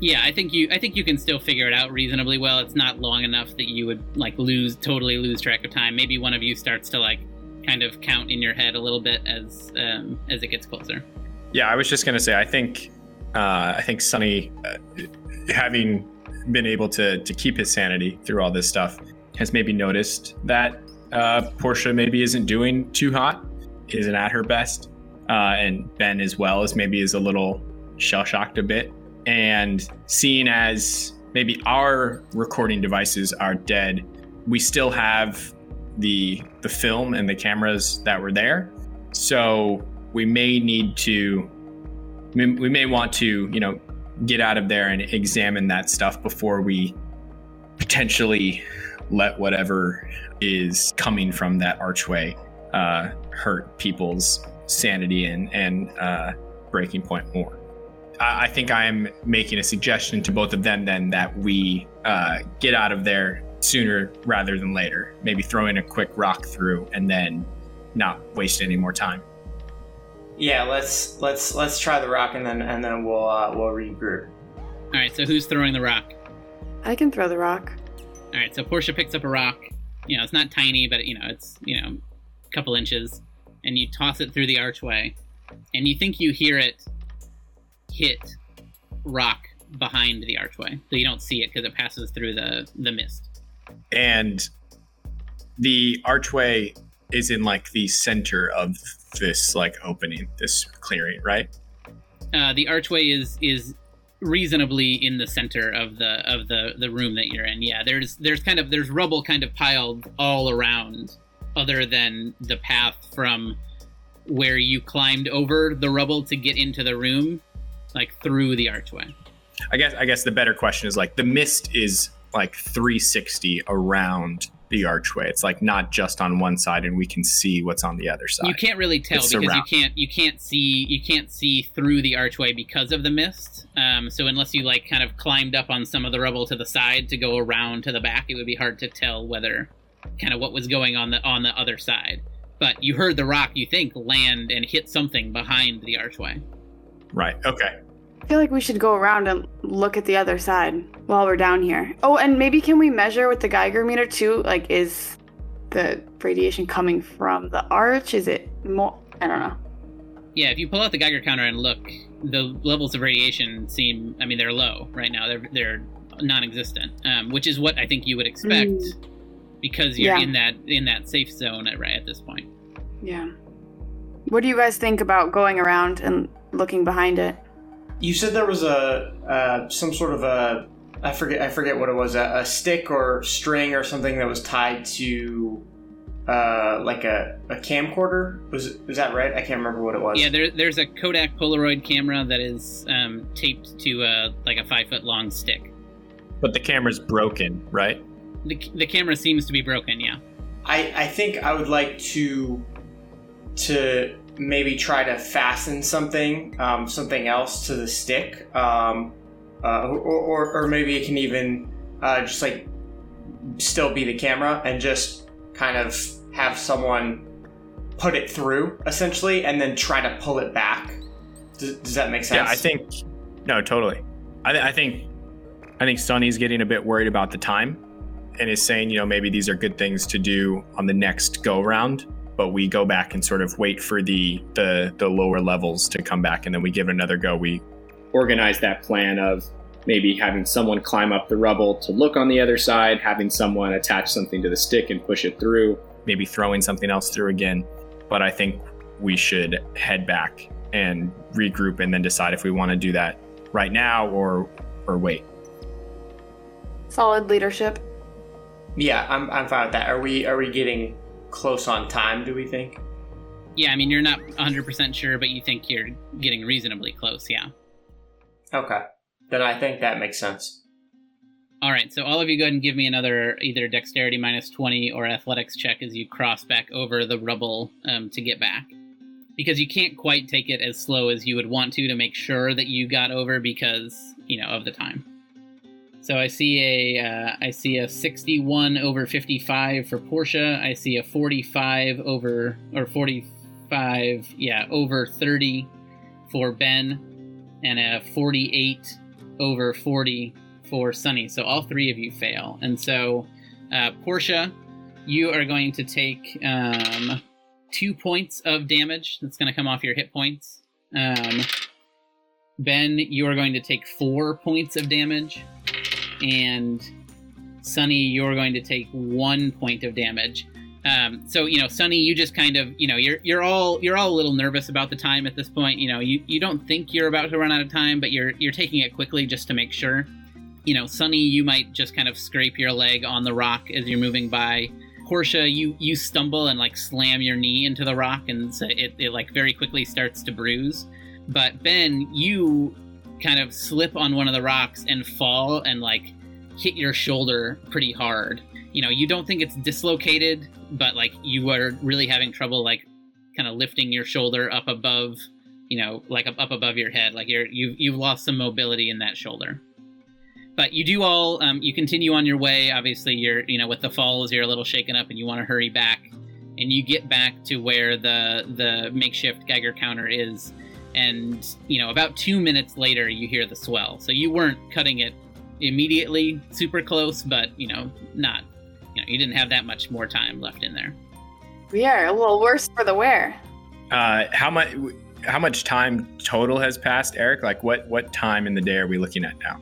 yeah i think you i think you can still figure it out reasonably well it's not long enough that you would like lose totally lose track of time maybe one of you starts to like kind of count in your head a little bit as um, as it gets closer Yeah, I was just gonna say. I think, uh, I think Sunny uh, having been able to to keep his sanity through all this stuff, has maybe noticed that uh, Portia maybe isn't doing too hot, isn't at her best, uh, and Ben as well as maybe is a little shell shocked a bit, and seeing as maybe our recording devices are dead, we still have the the film and the cameras that were there, so we may need to we we may want to you know get out of there and examine that stuff before we potentially let whatever is coming from that archway uh, hurt people's sanity and and uh, breaking point more. I, I think I'm making a suggestion to both of them then that we uh, get out of there sooner rather than later. Maybe throw in a quick rock through and then not waste any more time. Yeah, let's let's let's try the rock and then and then we'll uh, we'll regroup. All right, so who's throwing the rock? I can throw the rock. All right, so Portia picks up a rock. You know, it's not tiny, but you know, it's you know, a couple inches, and you toss it through the archway, and you think you hear it hit rock behind the archway, so you don't see it because it passes through the the mist. And the archway is in like the center of this like opening, this clearing, right? Uh, the archway is is reasonably in the center of the of the the room that you're in. Yeah, there's there's kind of there's rubble kind of piled all around, other than the path from where you climbed over the rubble to get into the room, like through the archway. I guess I guess the better question is like the mist is like 360 around the archway. It's like not just on one side, and we can see what's on the other side. You can't really tell It's because you can't you can't see you can't see through the archway because of the mist. Um, so unless you like kind of climbed up on some of the rubble to the side to go around to the back, it would be hard to tell whether kind of what was going on the on the other side. But you heard the rock, you think, land and hit something behind the archway. Right. Okay. I feel like we should go around and look at the other side while we're down here. Oh, and maybe can we measure with the Geiger meter too? Like, is the radiation coming from the arch? Is it more? I don't know. Yeah, if you pull out the Geiger counter and look, the levels of radiation seem I mean they're low right now. They're they're non-existent, um, which is what I think you would expect Mm. because you're Yeah. in that in that safe zone at, right at this point. Yeah. What do you guys think about going around and looking behind it? You said there was a uh, some sort of a I forget I forget what it was a, a stick or string or something that was tied to uh, like a, a camcorder. Was is that right? I can't remember what it was. Yeah, there, there's a Kodak Polaroid camera that is um, taped to a, like a five foot long stick. But the camera's broken, right? The, the camera seems to be broken. Yeah. I, I think I would like to to maybe try to fasten something um, something else to the stick, um, uh, or, or or maybe it can even uh, just like still be the camera and just kind of have someone put it through essentially, and then try to pull it back. Does, does that make sense? Yeah, I think no, totally. I, th- I think I think Sunny's getting a bit worried about the time, and is saying, you know, maybe these are good things to do on the next go round, but we go back and sort of wait for the the the lower levels to come back, and then we give it another go. We organize that plan of maybe having someone climb up the rubble to look on the other side, having someone attach something to the stick and push it through. maybe throwing something else through again, but I think we should head back and regroup, and then decide if we want to do that right now or or wait. Solid leadership. yeah, I'm, I'm fine with that. Are we are we getting close on time? Do we think? Yeah, I mean you're not 100 percent sure, but you think you're getting reasonably close. Yeah. Okay, then I think that makes sense. All right, so all of you go ahead and give me another either dexterity minus 20 or athletics check as you cross back over the rubble um, to get back. Because you can't quite take it as slow as you would want to to make sure that you got over because, you know, of the time. So I see a uh, I see a 61 over 55 for Portia. I see a 45 over or 45, yeah, over 30 for Ben and a 48 over 40 for Sunny. So all three of you fail. And so, uh, Portia, you are going to take um, two points of damage. That's going to come off your hit points. Um, ben, you are going to take four points of damage. And Sunny, you're going to take one point of damage. Um, so you know, Sunny, you just kind of, you know, you're you're all you're all a little nervous about the time at this point. You know, you, you don't think you're about to run out of time, but you're you're taking it quickly just to make sure you know, Sunny, you might just kind of scrape your leg on the rock as you're moving by. Portia, you you stumble and like slam your knee into the rock, and so it, it like very quickly starts to bruise. But Ben, you kind of slip on one of the rocks and fall and like hit your shoulder pretty hard. You know, you don't think it's dislocated, but like you are really having trouble like kind of lifting your shoulder up above, you know, like up, above your head, like you're you've you've lost some mobility in that shoulder. But you do all um, you continue on your way. Obviously, you're you know with the falls, you're a little shaken up, and you want to hurry back. And you get back to where the the makeshift Geiger counter is, and you know about two minutes later, you hear the swell. So you weren't cutting it immediately super close, but you know not you know you didn't have that much more time left in there. We are a little worse for the wear. Uh, how much? How much time total has passed, Eric? Like, what what time in the day are we looking at now?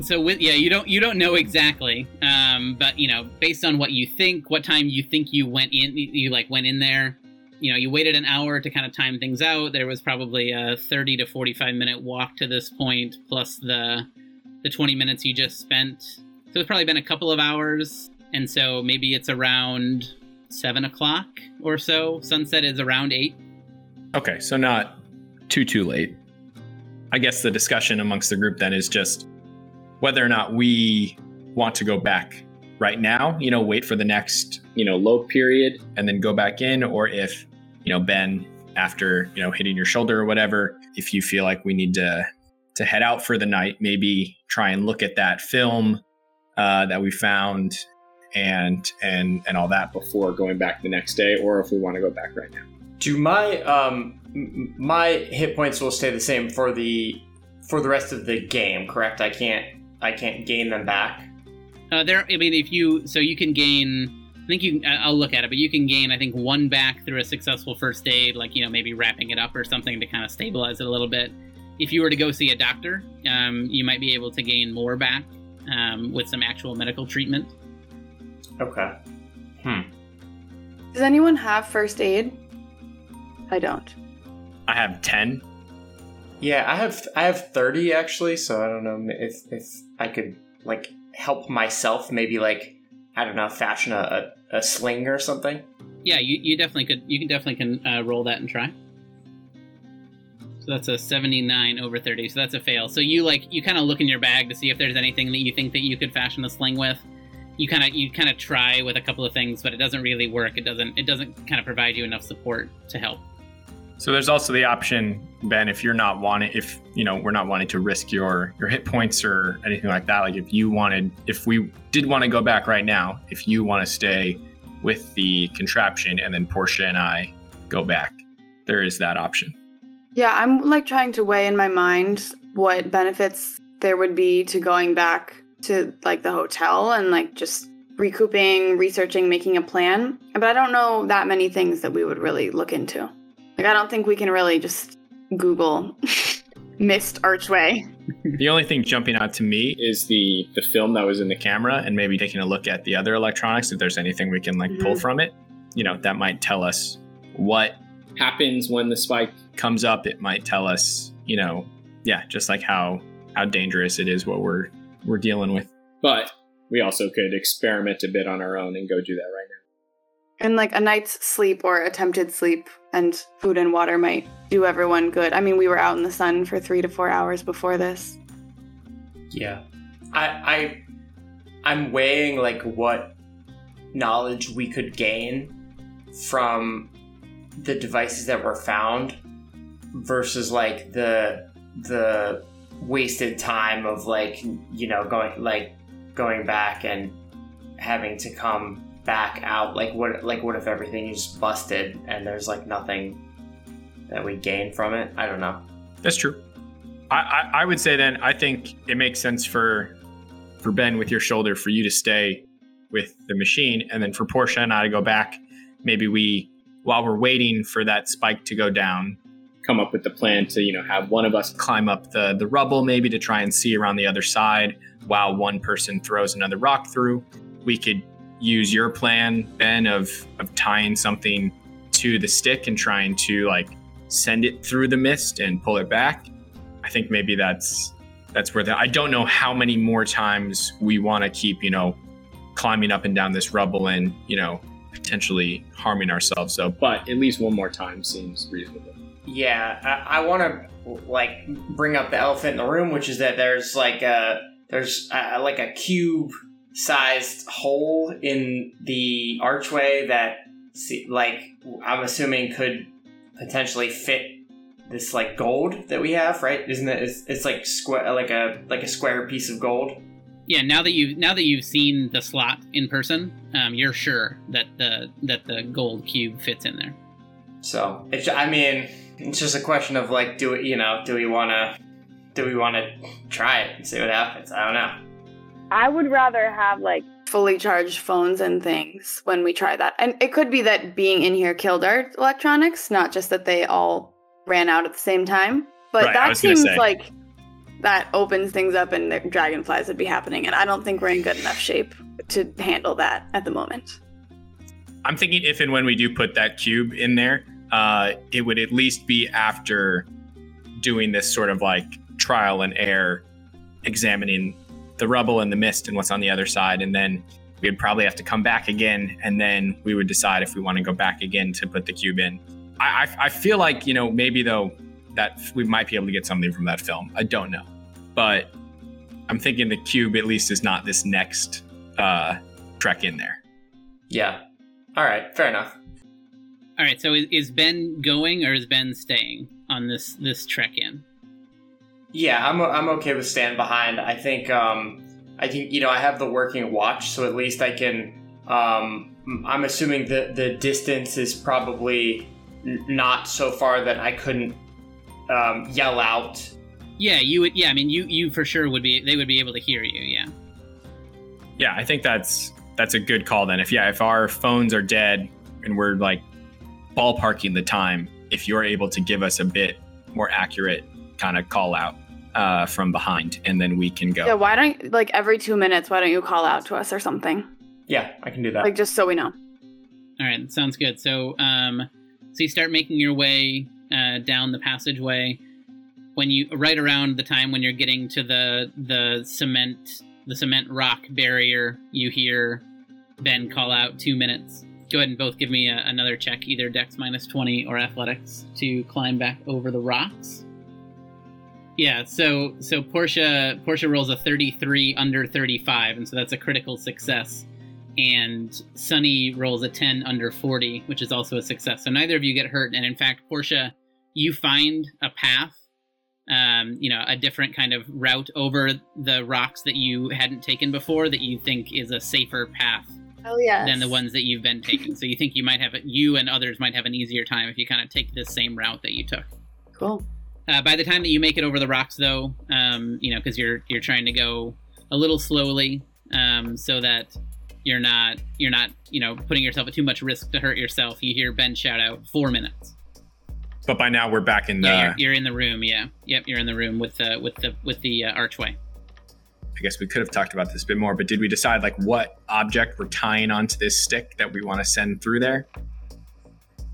So with yeah, you don't you don't know exactly, um, but you know based on what you think, what time you think you went in, you like went in there. You know, you waited an hour to kind of time things out. There was probably a thirty to forty-five minute walk to this point, plus the the twenty minutes you just spent. So it's probably been a couple of hours, and so maybe it's around seven o'clock or so. Sunset is around eight. Okay, so not too too late. I guess the discussion amongst the group then is just whether or not we want to go back right now, you know, wait for the next, you know, low period and then go back in, or if, you know, Ben, after, you know, hitting your shoulder or whatever, if you feel like we need to to head out for the night, maybe try and look at that film uh, that we found and and and all that before going back the next day, or if we want to go back right now. Do my um my hit points will stay the same for the for the rest of the game? Correct. I can't I can't gain them back. Uh, there, I mean, if you so you can gain. I think you. I- I'll look at it, but you can gain. I think one back through a successful first aid, like you know maybe wrapping it up or something to kind of stabilize it a little bit. If you were to go see a doctor, um, you might be able to gain more back um, with some actual medical treatment. Okay. Hmm. Does anyone have first aid? I don't. I have 10. Yeah, I have I have thirty actually, so I don't know if if I could like help myself, maybe like I don't know, fashion a, a, a sling or something. Yeah, you, you definitely could. You can definitely can uh, roll that and try. So that's a seventy-nine over thirty. So that's a fail. So you like you kind of look in your bag to see if there's anything that you think that you could fashion a sling with. You kind of you kind of try with a couple of things, but it doesn't really work. It doesn't it doesn't kind of provide you enough support to help. So there's also the option, Ben, if you're not wanting, if you know we're not wanting to risk your your hit points or anything like that. Like if you wanted, if we did want to go back right now, if you want to stay with the contraption and then Portia and I go back, there is that option. Yeah, I'm like trying to weigh in my mind what benefits there would be to going back to like the hotel and like just recouping, researching, making a plan. But I don't know that many things that we would really look into. Like I don't think we can really just Google mist archway. The only thing jumping out to me Is the the film that was in the camera and maybe taking a look at the other electronics if there's anything we can like pull Mhm. from it you know that might tell us what happens when the spike comes up it might tell us you know yeah just like how how dangerous it is what we're we're dealing with But we also could experiment a bit on our own and go do that right now. And like a night's sleep or attempted sleep and food and water might do everyone good. I mean, we were out in the sun for three to four hours before this. Yeah. I I I'm weighing like what knowledge we could gain from the devices that were found versus like the the wasted time of like you know going like going back and having to come back out like what like what if everything is busted and there's like nothing that we gain from it i don't know That's true. I, I, I would say then I think it makes sense for for Ben with your shoulder for you to stay with the machine, and then for Portia and I to go back. Maybe we, while we're waiting for that spike to go down, Come up with the plan to you know have one of us climb up the the rubble maybe to try and see around the other side while one person throws another rock through. We could use your plan, Ben, of of tying something to the stick and trying to like send it through the mist and pull it back. I think maybe that's that's where the I don't know how many more times we want to keep, you know, climbing up and down this rubble and, you know, potentially harming ourselves. So but at least one more time seems reasonable. Yeah, I, I want to like bring up the elephant in the room, which is that there's like a there's a, like a cube sized hole in the archway that like I'm assuming could potentially fit this like gold that we have, right? Isn't it? It's, it's like square, like a like a square piece of gold. Yeah, now that you've now that you've seen the slot in person, um, you're sure that the that the gold cube fits in there. So it's, I mean, it's just a question of like, do we, you know, do we want to, do we want to try it and see what happens? I don't know. I would rather have like fully charged phones and things when we try that. And it could be that being in here killed our electronics, not just that they all ran out at the same time. But Right, that seems say. like that opens things up and the dragonflies would be happening. And I don't think we're in good enough shape to handle that at the moment. I'm thinking if and when we do put that cube in there, uh, it would at least be after doing this sort of like trial and error, examining the rubble and the mist and what's on the other side, and then we'd probably have to come back again, and then we would decide if we want to go back again to put the cube in. I, I, I feel like you know maybe though that we might be able to get something from that film. I don't know, but I'm thinking the cube at least is not this next uh, trek in there. Yeah. All right. Fair enough. All right, so is, is Ben going or is Ben staying on this this trek in? Yeah, I'm I'm okay with stand behind. I think um I think you know I have the working watch, so at least I can. Um, I'm assuming that the distance is probably n- not so far that I couldn't um, yell out. Yeah, you would. Yeah, I mean, you you for sure would be. They would be able to hear you. Yeah. Yeah, I think that's that's a good call then. If yeah, if our phones are dead and we're like ballparking the time, if you're able to give us a bit more accurate kind of call out uh, from behind, and then we can go. Yeah, why don't like every two minutes, why don't you call out to us or something? Yeah, I can do that. Like just so we know. All right, sounds good. So, um, so you start making your way uh, down the passageway. When you right around the time when you're getting to the the cement the cement rock barrier, you hear Ben call out two minutes. Go ahead and both give me a, another check, either Dex minus twenty or Athletics, to climb back over the rocks. Yeah, so so Portia Portia rolls a thirty three under thirty five, and so that's a critical success and Sunny rolls a 10 under 40, which is also a success. So neither of you get hurt. And in fact, Portia, you find a path, um, you know, a different kind of route over the rocks that you hadn't taken before that you think is a safer path Oh yeah. than the ones that you've been taking. so you think you might have, you and others might have an easier time if you kind of take this same route that you took. Cool. Uh, by the time that you make it over the rocks, though, um, you know, because you're you're trying to go a little slowly, um, so that you're not you're not you know putting yourself at too much risk to hurt yourself. You hear Ben shout out, four minutes. But by now we're back in the. Yeah, you're, you're in the room. Yeah, yep, you're in the room with the with the with the uh, archway. I guess we could have talked about this a bit more, but did we decide like what object we're tying onto this stick that we want to send through there?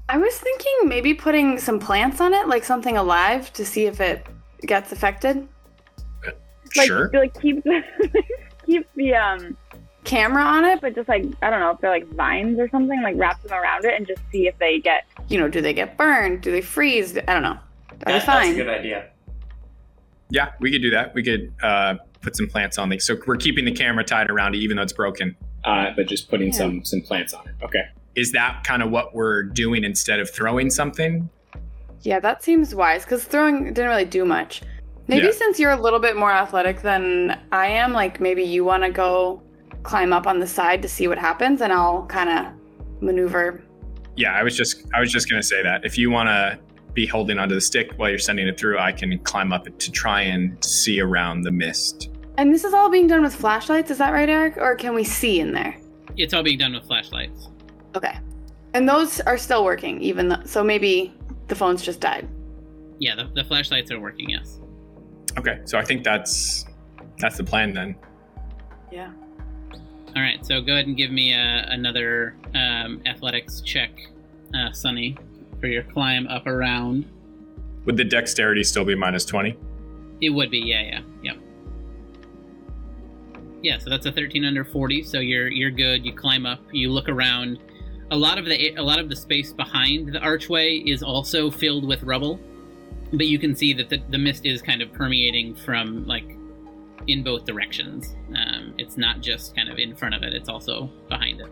I was thinking maybe putting some plants on it, like something alive, to see if it gets affected. like sure. like keep the keep the um Camera on it, but just like I don't know if they're like vines or something, like wrap them around it and just see if they get you know, do they get burned? Do they freeze? I don't know. Are That- they that's a fine? good idea. Yeah, we could do that. We could uh, put some plants on the. So we're keeping the camera tied around it, even though it's broken. uh, but just putting Yeah. some some plants on it. Okay. Is that kind of what we're doing instead of throwing something? Yeah, that seems wise because throwing didn't really do much. Maybe Yeah. since you're a little bit more athletic than I am, like maybe you want to go climb up on the side to see what happens, and I'll kind of maneuver. Yeah, I was just I was just gonna say that if you want to be holding onto the stick while you're sending it through, I can climb up it to try and see around the mist. And this is all being done with flashlights, is that right, Eric? Or can we see in there? It's all being done with flashlights. Okay. And those are still working, even though, so maybe the phones just died. Yeah, the, the flashlights are working. Yes. Okay, so I think that's that's the plan then. Yeah. All right, so go ahead and give me a, another um, athletics check, uh, Sunny, for your climb up around. Would the dexterity still be minus twenty? It would be, yeah, yeah, yep. Yeah, so that's a 13 under 40. So you're you're good. You climb up. You look around. A lot of the a lot of the space behind the archway is also filled with rubble, but you can see that the, the mist is kind of permeating from like in both directions. Um, it's not just kind of in front of it; it's also behind it.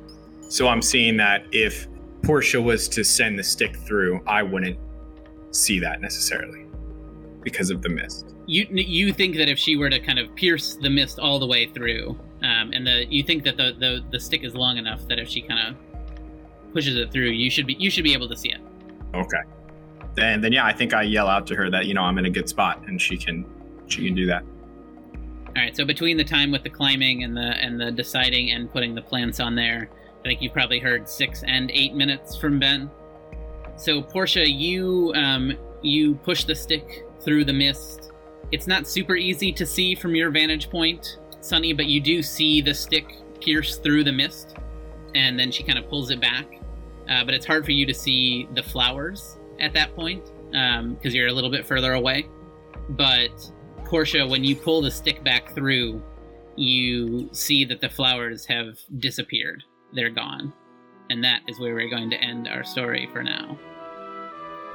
So I'm seeing that if Portia was to send the stick through, I wouldn't see that necessarily because of the mist. You you think that if she were to kind of pierce the mist all the way through, um, and the you think that the, the the stick is long enough that if she kind of pushes it through, you should be you should be able to see it. Okay. Then then yeah, I think I yell out to her that you know I'm in a good spot and she can she can do that. All right. So between the time with the climbing and the and the deciding and putting the plants on there, I think you've probably heard six and eight minutes from Ben. So Portia, you um, you push the stick through the mist. It's not super easy to see from your vantage point, Sunny, but you do see the stick pierce through the mist, and then she kind of pulls it back. Uh, but it's hard for you to see the flowers at that point because um, you're a little bit further away. But Portia, when you pull the stick back through, you see that the flowers have disappeared. They're gone. And that is where we're going to end our story for now.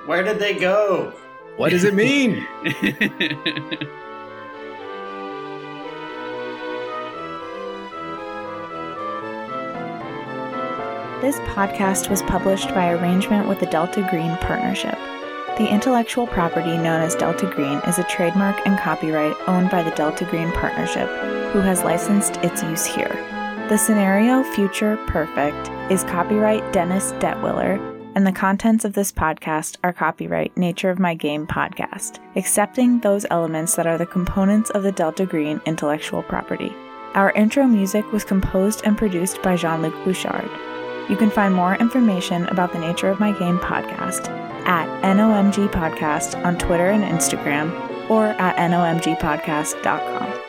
Where did they go? What does it mean? This podcast was published by arrangement with the Delta Green Partnership. The intellectual property known as Delta Green is a trademark and copyright owned by the Delta Green Partnership, who has licensed its use here. The scenario Future Perfect is copyright Dennis Detwiller, and the contents of this podcast are copyright Nature of My Game podcast, excepting those elements that are the components of the Delta Green intellectual property. Our intro music was composed and produced by Jean Luc Bouchard. You can find more information about the Nature of My Game podcast at NOMG Podcast on Twitter and Instagram or at nomgpodcast.com.